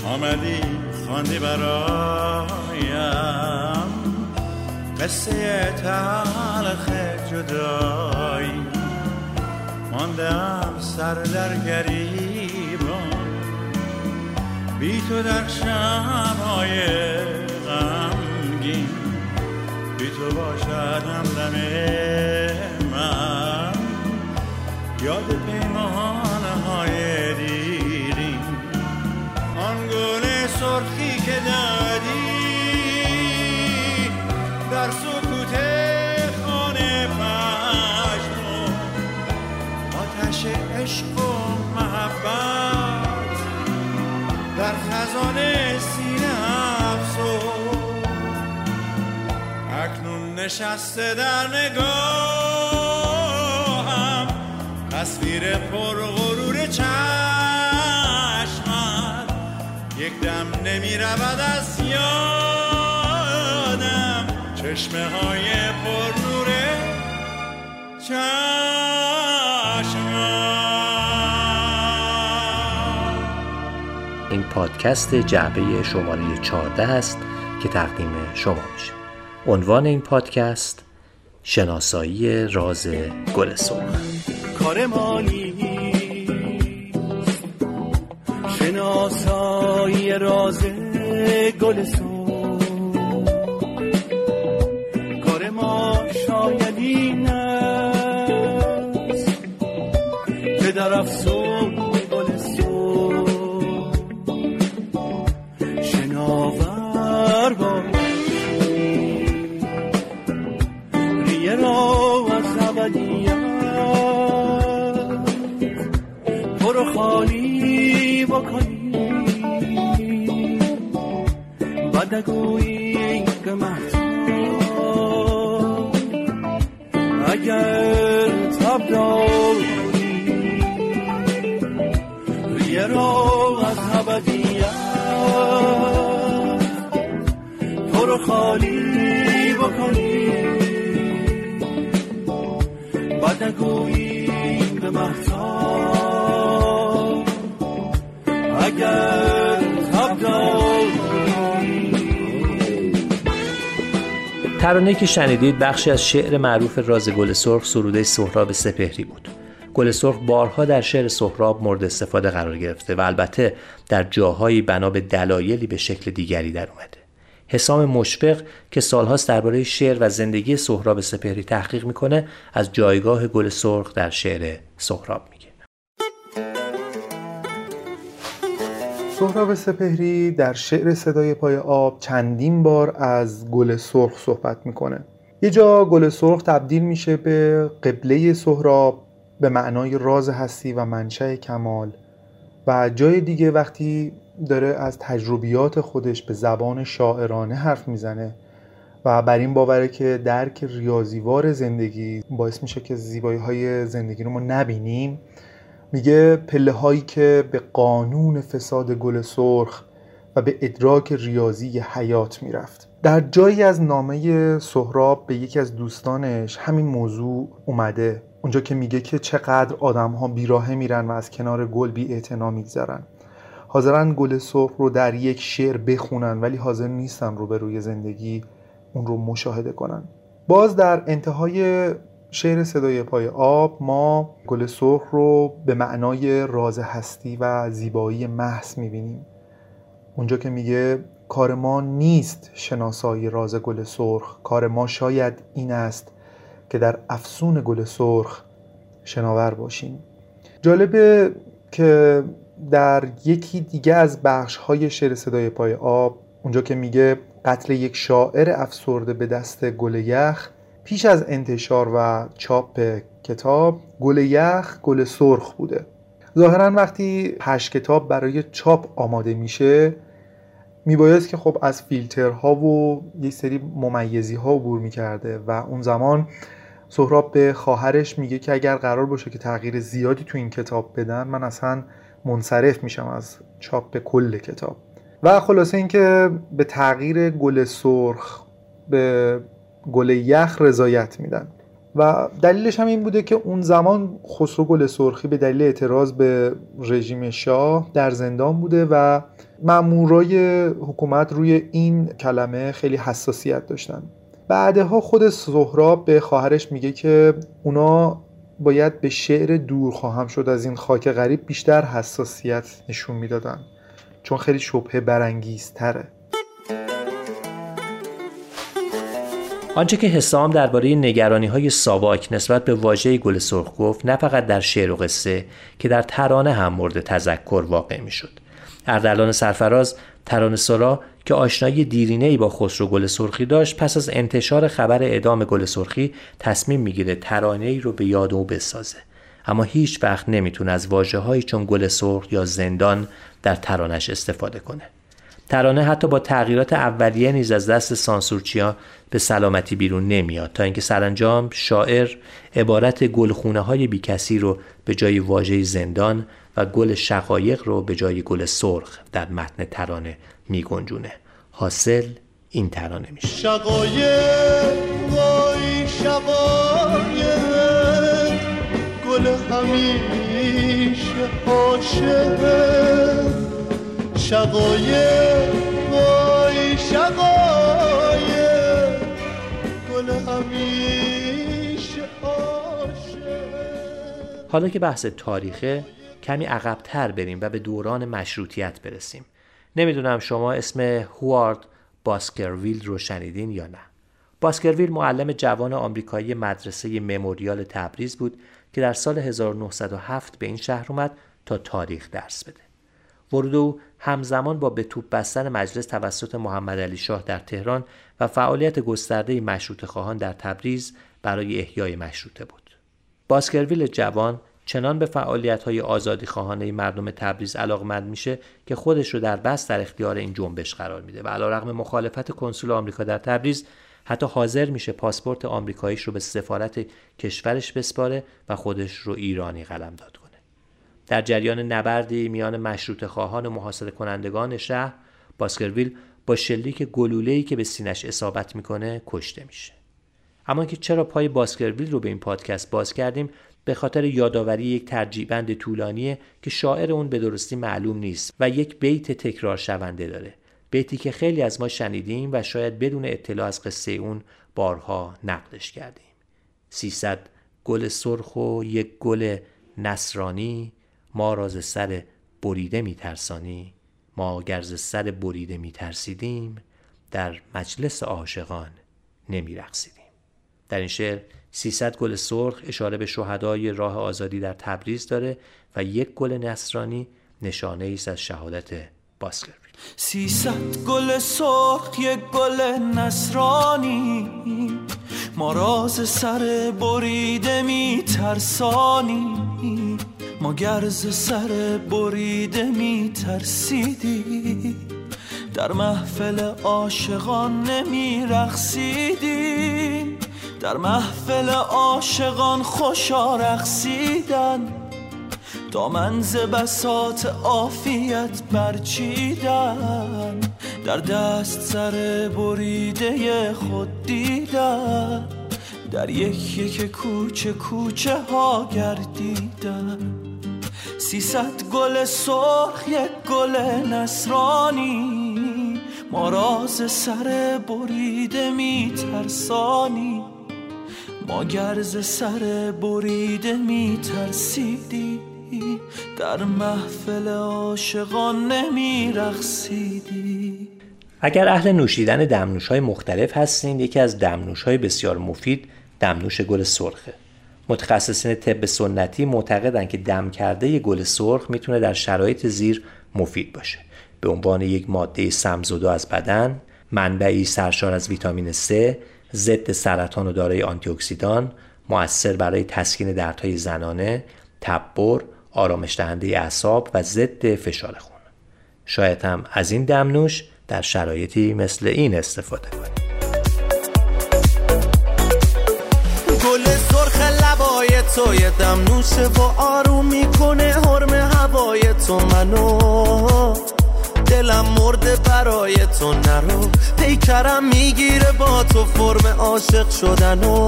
آمدی خواندی برایم. قصه تلخ جدایی ماندم سر در گریبان بی تو در شبهای غمگین. بی تو باشد همدم نشسته در نگاهم. تصویر پرغرور چشمت یک دم نمی رود از یادم. چشمه های پر نور این پادکست جعبه شماره 14 است که تقدیم شما میشه عنوان این پادکست شناسایی راز گل سرخ. کار مالی شناسایی راز گل سرخ. کار ما شاید این است که در افسون بدگویی به مهتاب اگر تب داری ریه را از ابدیت تو رو خالی بکنی. بدگویی به مهتاب اگر ترانه‌ای که شنیدید بخشی از شعر معروف راز گل سرخ سروده سهراب سپهری بود. گل سرخ بارها در شعر سهراب مورد استفاده قرار گرفته و البته در جاهایی بنا به دلایلی به شکل دیگری در اومده. حسام مشفق که سالهاست درباره شعر و زندگی سهراب سپهری تحقیق می‌کنه از جایگاه گل سرخ در شعر سهراب میگه. سهراب سپهری در شعر صدای پای آب چندین بار از گل سرخ صحبت می‌کنه. یه جا گل سرخ تبدیل میشه به قبله سهراب به معنای راز هستی و منشأ کمال و جای دیگه وقتی داره از تجربیات خودش به زبان شاعرانه حرف می‌زنه و بر این باوره که درک ریاضیوار زندگی باعث میشه که زیبایی های زندگی رو ما نبینیم میگه پله هایی که به قانون فساد گل سرخ و به ادراک ریاضی حیات می‌رفت. در جایی از نامه سهراب به یکی از دوستانش همین موضوع اومده. اونجا که میگه که چقدر آدم ها بیراهه میرن و از کنار گل بی اعتنا میگذرن. حاضرن گل سرخ رو در یک شعر بخونن ولی حاضر نیستن رو به روی زندگی اون رو مشاهده کنن. باز در انتهای شعر صدای پای آب ما گل سرخ رو به معنای راز هستی و زیبایی محض می‌بینیم. اونجا که میگه کار ما نیست شناسایی راز گل سرخ کار ما شاید این است که در افسون گل سرخ شناور باشیم. جالبه که در یکی دیگه از بخش های شعر صدای پای آب اونجا که میگه قتل یک شاعر افسرده به دست گل یخ پیش از انتشار و چاپ کتاب گل یخ گل سرخ بوده. ظاهرا وقتی هشت کتاب برای چاپ آماده میشه میبایست که خب از فیلترها و یک سری ممیزی ها عبور می‌کرده و اون زمان سهراب به خواهرش میگه که اگر قرار باشه که تغییر زیادی تو این کتاب بدن من اصلا منصرف میشم از چاپ کل کتاب. و خلاصه اینکه به تغییر گل سرخ به گل یخ رضایت میدن. و دلیلش هم این بوده که اون زمان خسرو گل سرخی به دلیل اعتراض به رژیم شاه در زندان بوده و مامورای حکومت روی این کلمه خیلی حساسیت داشتن. بعدها خود سهراب به خواهرش میگه که اونا باید به شعر دور خواهم شد از این خاک غریب بیشتر حساسیت نشون می‌دادن. چون خیلی شبهه برانگیزتره. آنچه که حسام درباره نگرانی های ساواک نسبت به واژه گل سرخ گفت نه فقط در شعر و قصه که در ترانه هم مورد تذکر واقع می شد. اردلان سرفراز ترانه سرا که آشنایی دیرینه ای با خسرو گل سرخی داشت پس از انتشار خبر اعدام گل سرخی تصمیم می‌گیره ترانه ای رو به یاد او بسازه اما هیچ وقت نمی‌تونه از واجه چون گل سرخ یا زندان در ترانش استفاده کنه ترانه حتی با تغییرات اولیه نیز از دست سانسورچیا به سلامتی بیرون نمیاد تا اینکه سرانجام شاعر عبارت گلخونه های بیکسی رو به جای واژه زندان و گل شقایق رو به جای گل سرخ در متن ترانه میگنجونه. حاصل این ترانه میشه. شقایق وای شقایق گل همیشه عاشق. شقایق وای شقایق. گل همیشه عاشق. حالا که بحث تاریخه کمی عقبتر بریم و به دوران مشروطیت برسیم. نمی‌دونم شما اسم هوارد باسکرویل رو شنیدین یا نه. باسکرویل معلم جوان آمریکایی مدرسه مموریال تبریز بود که در سال 1907 به این شهر اومد تا تاریخ درس بده. ورود او همزمان با به توپ بستن مجلس توسط محمد علی شاه در تهران و فعالیت گسترده مشروط خواهان در تبریز برای احیای مشروطه بود. باسکرویل جوان چنان به فعالیت های آزادی خواهانه مردم تبریز علاقمند میشه که خودش رو در بس در اختیار این جنبش قرار میده و علیرغم مخالفت کنسول آمریکا در تبریز حتی حاضر میشه پاسپورت آمریکاییش رو به سفارت کشورش بسپاره و خودش رو ایرانی قلمداد در جریان نبردی میان مشروط خواهان و محاصره کنندگان شهر باسکرویل با شلیک گلوله‌ای که به سینش اصابت می‌کنه کشته میشه. اما که چرا پای باسکرویل رو به این پادکست باز کردیم به خاطر یادآوری یک ترجیبند طولانیه که شاعر اون به درستی معلوم نیست و یک بیت تکرار شونده داره. بیتی که خیلی از ما شنیدیم و شاید بدون اطلاع از قصه اون بارها نقدش کردیم. 300 گل سرخ و یک گل نصرانی ما راز سر بریده میترسانی؟ ما گرز سر بریده میترسیدیم در مجلس عاشقان نمیرقصیدیم. در این شعر 300 گل سرخ اشاره به شهدای راه آزادی در تبریز داره و یک گل نصرانی نشانه ایست از شهادت باسکرویل. سیصد گل سرخ یک گل نصرانی. ما راز سر بریده می ترسانی ما گرز سر بریده می ترسیدی در محفل عاشقان نمی رخصیدی در محفل عاشقان خوشا رقصیدن؟ دامن ز بساط عافیت برچیدن؟ در دست سر بریده خود دیدن؟ در یک یک کوچه کوچه ها گردیدن؟ سیصد گل سرخ یک گل نصرانی ما راز سر بریده می ترسانی ما گرز سر بریده می ترسیدی در محفل عاشقان نمی رخصیدی اگر اهل نوشیدن دمنوش های مختلف هستین یکی از دمنوش های بسیار مفید دمنوش گل سرخه. متخصصین طب سنتی معتقدن که دم کرده ی گل سرخ می‌تونه در شرایط زیر مفید باشه. به عنوان یک ماده سمزدا از بدن منبعی سرشار از ویتامین C ضد سرطان و دارای آنتی اکسیدان مؤثر برای تسکین دردهای زنانه تبر آرامش دهنده اعصاب و ضد فشار خون. شاید هم از این دمنوش در شرایطی مثل این استفاده کنید تو یه دمنوشه و آروم می‌کنه حرم هوای تو. منو دلم مرده برای تو. نرو پیکرم می‌گیره با تو. فرم عاشق شدن و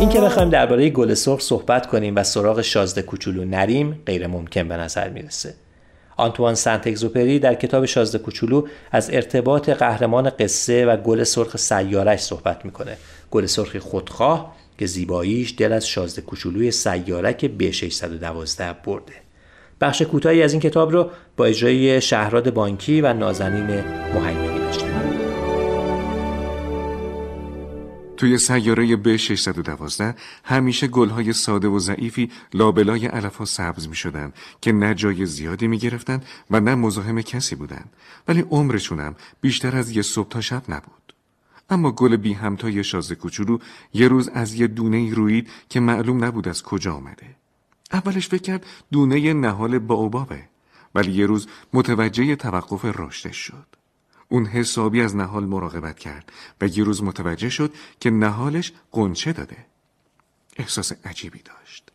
این که بخوایم درباره گل سرخ صحبت کنیم و سراغ شازده کوچولو نریم غیر ممکن به نظر می‌رسه. آنتوان سنت اگزوپری در کتاب شازده کوچولو از ارتباط قهرمان قصه و گل سرخ سیارش صحبت می‌کنه. گل سرخ خودخواه که زیباییش دل از شازده کوچولوی سیارک ب 612 برده. بخش کوتاهی از این کتاب رو با اجرای شهراد بانکی و نازنین مهیمنی داشتیم توی سیاره ب 612 همیشه گلهای ساده و ضعیفی لابلای علفها سبز می شدن که نه جای زیادی می گرفتن و نه مزاحم کسی بودن. ولی عمرشون هم بیشتر از یه صبح تا شب نبود. اما گل بی همتای شازده کوچولو یه روز از یه دونه روید که معلوم نبود از کجا آمده. اولش فکر کرد دونه نهال باوبابه ولی یه روز متوجه توقف رشدش شد. اون حسابی از نهال مراقبت کرد و یه روز متوجه شد که نهالش قنچه داده. احساس عجیبی داشت.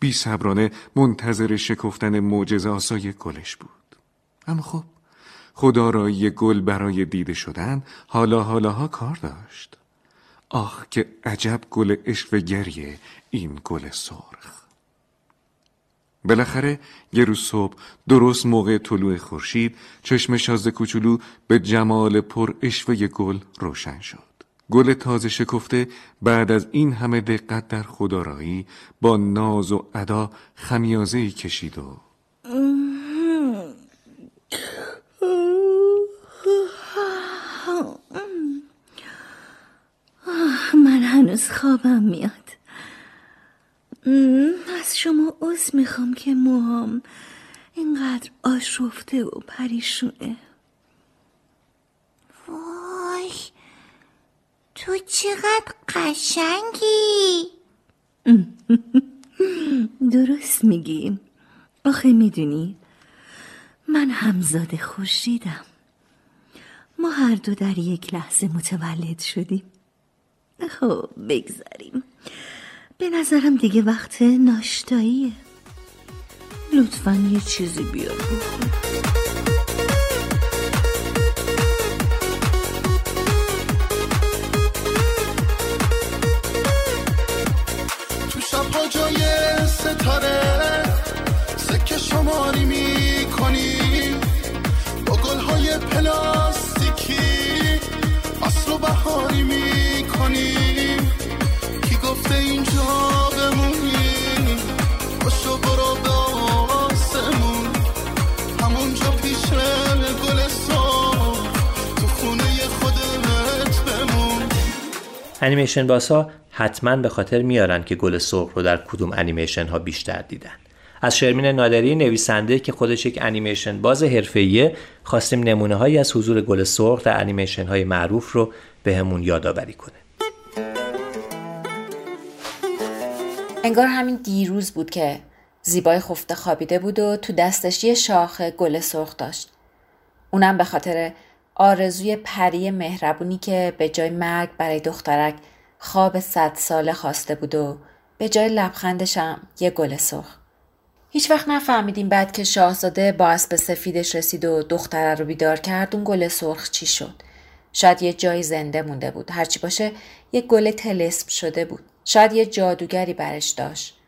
بی صبرانه منتظر شکفتن معجزه آسای گلش بود. اما خب خدا را یه گل برای دیده شدن حالا حالاها کار داشت. آخ که عجب گل گریه این گل سرخ. بالاخره یه روز صبح درست موقع طلوع خورشید چشم شازده کوچولو به جمال پر اشوه گل روشن شد. گل تازه شکفته بعد از این همه دقت در خدارایی با ناز و ادا خمیازه کشید و هنوز خوابم میاد. از شما عوض می‌خوام که موهام اینقدر آشفته و پریشونه. وای تو چقدر قشنگی. درست میگی. آخه می‌دونی من همزاد خورشیدم. ما هر دو در یک لحظه متولد شدیم. خب بگذاریم. به نظرم دیگه وقت ناشتاییه. لطفا یه چیزی بیار. بخور تو شبها جای ستاره سکه شماری می‌کنیم با گلهای پلاستیکی اصل و بهاری می‌کنیم انیمیشن باسا حتما به خاطر میارن که گل سرخ رو در کدوم انیمیشن ها بیشتر دیدن از شرمین نادری نویسنده که خودش یک انیمیشن باز حرفه‌ایه خواستیم نمونه هایی از حضور گل سرخ در انیمیشن های معروف رو به همون یادآوری کنه انگار همین دیروز بود که زیبای خفته خوابیده بود و تو دستش یه شاخ گل سرخ داشت. اونم به خاطر آرزوی پری مهربونی که به جای مرگ برای دخترک خواب صد ساله خواسته بود و به جای لبخندش هم یه گل سرخ. هیچ وقت نفهمیدیم بعد که شاهزاده با اسب سفیدش رسید و دختره رو بیدار کرد اون گل سرخ چی شد. شاید یه جایی زنده مونده بود. هرچی باشه یه گل تلسم شده بود. شاید یه جادوگری برش داشت.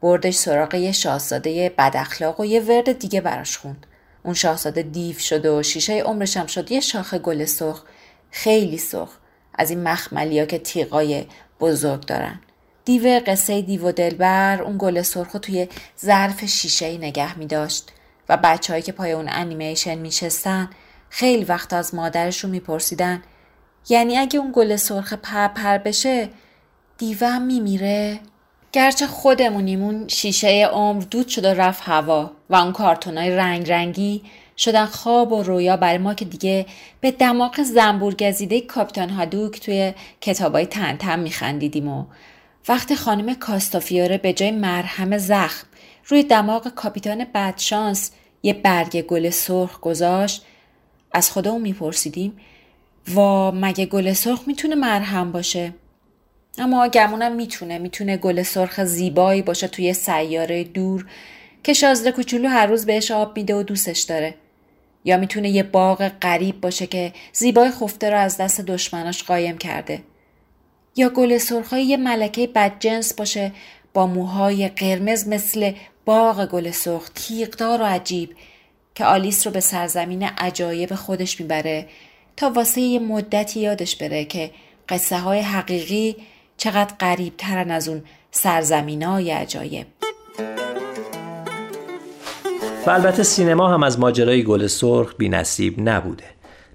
بردش سراغ یه شاهزاده بد اخلاق و یه ورد دیگه براش خوند. اون شاهزاده دیو شد و شیشه عمرش هم شد یه شاخ گل سرخ خیلی سرخ از این مخملیا که تیغای بزرگ دارن. دیو قصه دیو و دلبر اون گل سرخ رو توی ظرف شیشه ای نگه می داشت و بچههایی که پای اون انیمیشن میشستن خیلی وقت از مادرشون میپرسیدن یعنی اگه اون گل سرخ پر پر بشه دیوه هم میمیره؟ گرچه خودمونیم اون شیشه عمر دود شد و رفت هوا و اون کارتونای رنگ رنگی شدن خواب و رویا برای ما که دیگه به دماغ زنبور گزیده کاپیتان هادوک توی کتابای تنتم میخندیدیم و وقتی خانم کاستافیوره به جای مرهم زخم روی دماغ کاپیتان بدشانس یه برگ گل سرخ گذاشت. از خودمون میپرسیدیم وا مگه گل سرخ می‌تونه مرهم باشه؟ اما گمونم می‌تونه می‌تونه گل سرخ زیبایی باشه توی سیاره دور که شازده کوچولو هر روز بهش آب میده و دوستش داره. یا می‌تونه یه باغ غریب باشه که زیبای خفته رو از دست دشمناش قایم کرده. یا گل سرخای یه ملکه بدجنس باشه با موهای قرمز مثل باغ گل سرخ تیغدار و عجیب که آلیس رو به سرزمین عجایب خودش می‌بره تا واسه یه مدتی یادش بره که قصه های حقیقی چقدر قریب ترن از اون سرزمین های عجایب. و البته سینما هم از ماجرای گل سرخ بی نصیب نبوده.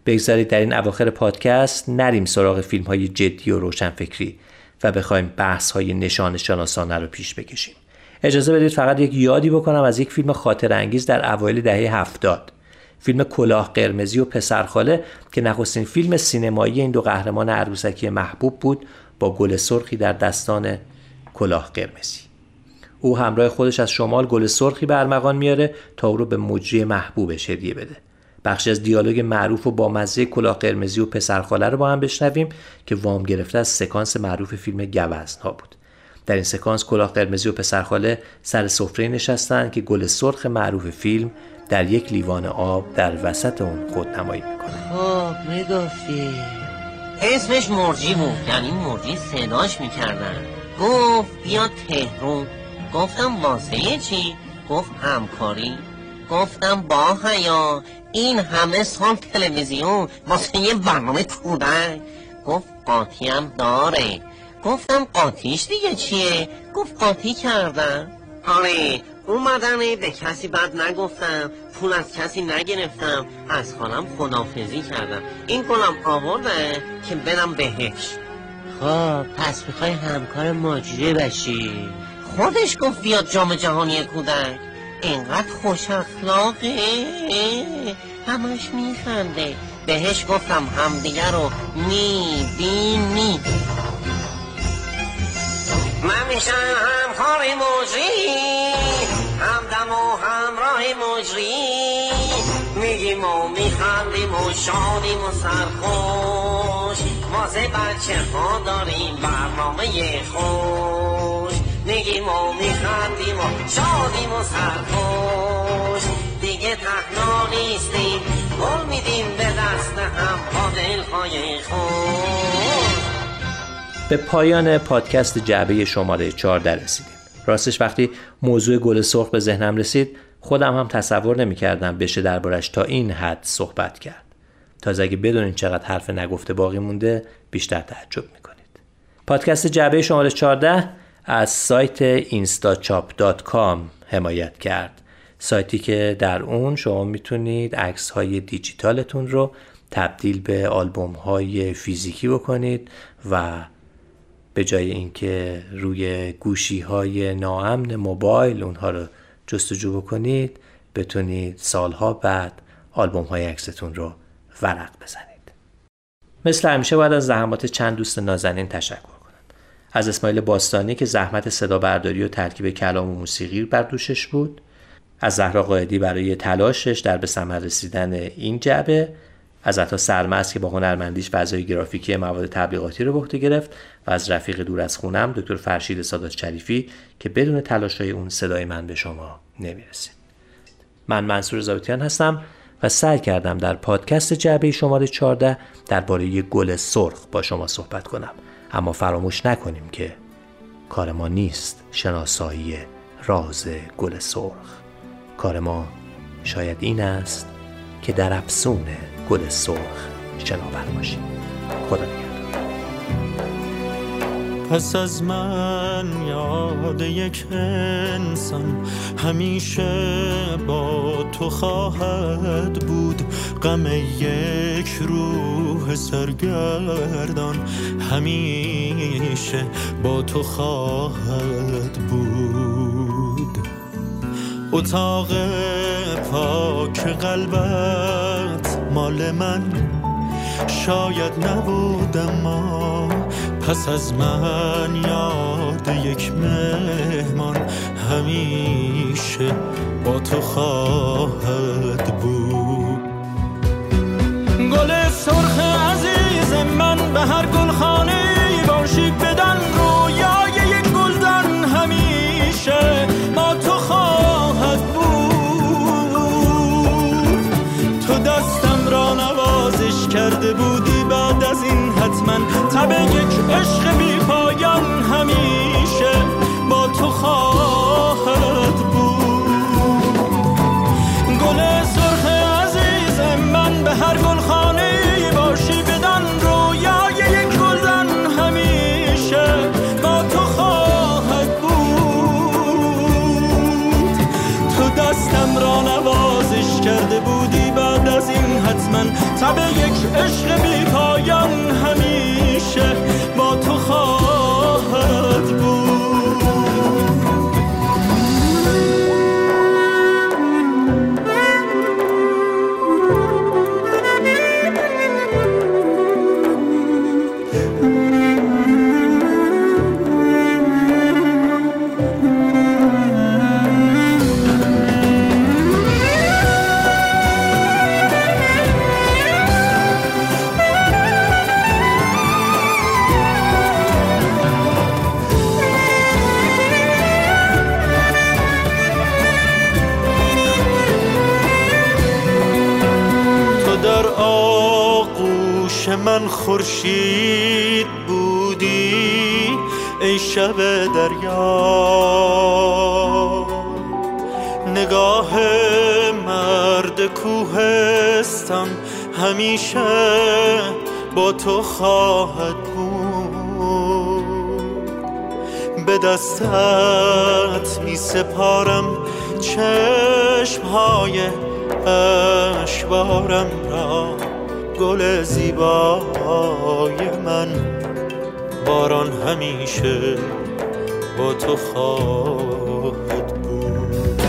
بگذارید در این اواخر پادکست نریم سراغ فیلم های جدی و روشنفکری و بخوایم بحث های نشان شناسانه رو پیش بکشیم. اجازه بدید فقط یک یادی بکنم از یک فیلم خاطر انگیز در اوایل دهه هفتاد. فیلم کلاه قرمزی و پسرخاله که نخستین فیلم سینمایی این دو قهرمان عروسکی محبوب بود با گل سرخی در دستان کلاه قرمزی. او همراه خودش از شمال گل سرخی به ارمغان میاره تا او رو به مجری محبوبش هدیه بده. بخشی از دیالوگ معروف و با مزه کلاه قرمزی و پسرخاله رو با هم بشنویم که وام گرفته از سکانس معروف فیلم گوزن ها بود. در این سکانس کلاه قرمزی و پسرخاله سر سفره نشستند که گل سرخ معروف فیلم در یک لیوان آب در وسط اون خودنمایی می‌کنه. خب می‌گفتی اسمش مرجی بود. یعنی مرجی صداش می‌کردن. گفت بیا تهرون. گفتم واسه چی؟ گفت همکاری. گفتم با حیا این همه سال تلویزیون واسه یه برنامه کودک. گفت قاطی هم داره. گفتم قاطیش دیگه چیه؟ گفت قاطی کردم آره اومدنه به کسی بد نگفتم پول از کسی نگرفتم. از خانم خدافزی کردم. این گلم آورده که برم بهش. خب پس می‌خوای همکار ماجری بشی. خودش گفت بیاد جام جهانی کودک. اینقدر خوش اخلاقه. همش میخنده. بهش گفتم همدیگه رو می‌بینی. من میشم همکار مجری همدم و همراه مجری. میگیم و میخندیم و شادیم و سرخوش. واسه بچه ها داریم برنامه خوش. میگیم و میخندیم و شادیم و سرخوش. دیگه تنها نیستیم گل میدیم به دست هم با دلهای خوش. به پایان پادکست جعبه شماره 14 رسیدیم. راستش وقتی موضوع گل سرخ به ذهنم رسید خودم هم تصور نمی‌کردم بشه دربارش تا این حد صحبت کرد. تازه اگه بدونین چقدر حرف نگفته باقی مونده بیشتر تعجب می‌کنید. پادکست جعبه شماره 14 از سایت instachop.com حمایت کرد. سایتی که در اون شما می‌تونید عکس های دیجیتالتون رو تبدیل به آلبوم های فیزیکی بکنید و به جای اینکه روی گوشی های ناامن موبایل اونها رو جستجو بکنید بتونید سالها بعد آلبوم های عکستون رو ورق بزنید. مثل همیشه باید از زحمات چند دوست نازنین تشکر کنم. از اسماعیل باستانی که زحمت صدا برداری و ترکیب کلام و موسیقی بر دوشش بود. از زهرا قائدی برای تلاشش در به ثمر رسیدن این جعبه. از عطا سرمست که با هنرمندیش فضای گرافیکی مواد تبلیغاتی رو به گرفت و از رفیق دور از خونم دکتر فرشید سادات شریفی که بدون تلاشهای اون صدای من به شما نمی‌رسید. من منصور زاویتیان هستم و سعی کردم در پادکست جعبه شماره 14 درباره گل سرخ با شما صحبت کنم. اما فراموش نکنیم که کار ما نیست شناسایی راز گل سرخ. کار ما شاید این است که در افسون گل سرخ شناور باشیم خدا پس از من یاد یک انسان همیشه با تو خواهد بود. غم یک روح سرگردان همیشه با تو خواهد بود. اتاق پاک قلبت مال من. شاید نبود اما پس از من یاد یک مهمان. همیشه با تو خواهد تب یک عشق بی خورشید بودی ای شب دریا. نگاه مرد کوهستان همیشه با تو خواهد بود. به دستت می سپارم چشمهای اشوارم را. گل های من باران همیشه با تو خواهد بود.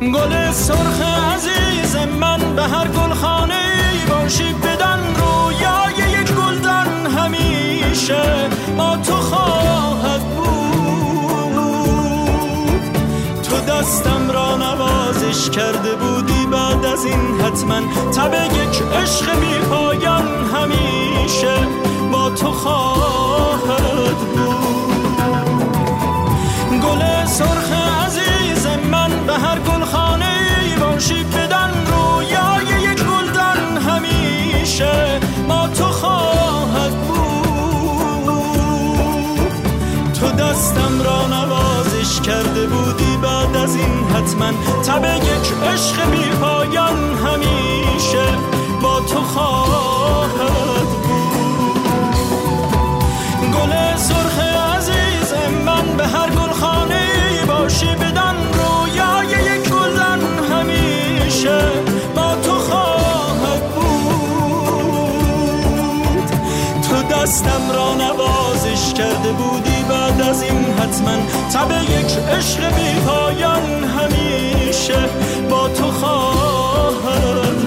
گل سرخ عزیز من به هر گلخانه باشی بدن رویای یک گلدان همیشه با تو خواهد بود. تو دستم را نوازش کرده بود از این حتما تب یک عشق بی پایان همیشه با تو خواهد بود. گل سرخ عزیز من به هر گلخانه ای باشی بدن رویای یک گلدن همیشه با تو خواهد بود. تو دستم را نوازش کرده این حتما تب یک عشق بی پایان همیشه با تو خواهد بود. گل سرخ عزیز من به هر گلخانه ای باشی بدن رویای یک گلدن همیشه با تو خواهد بود. تو دستم را نوازش کرده بودی. از این حتما تب یک عشق بی همیشه با تو خواهد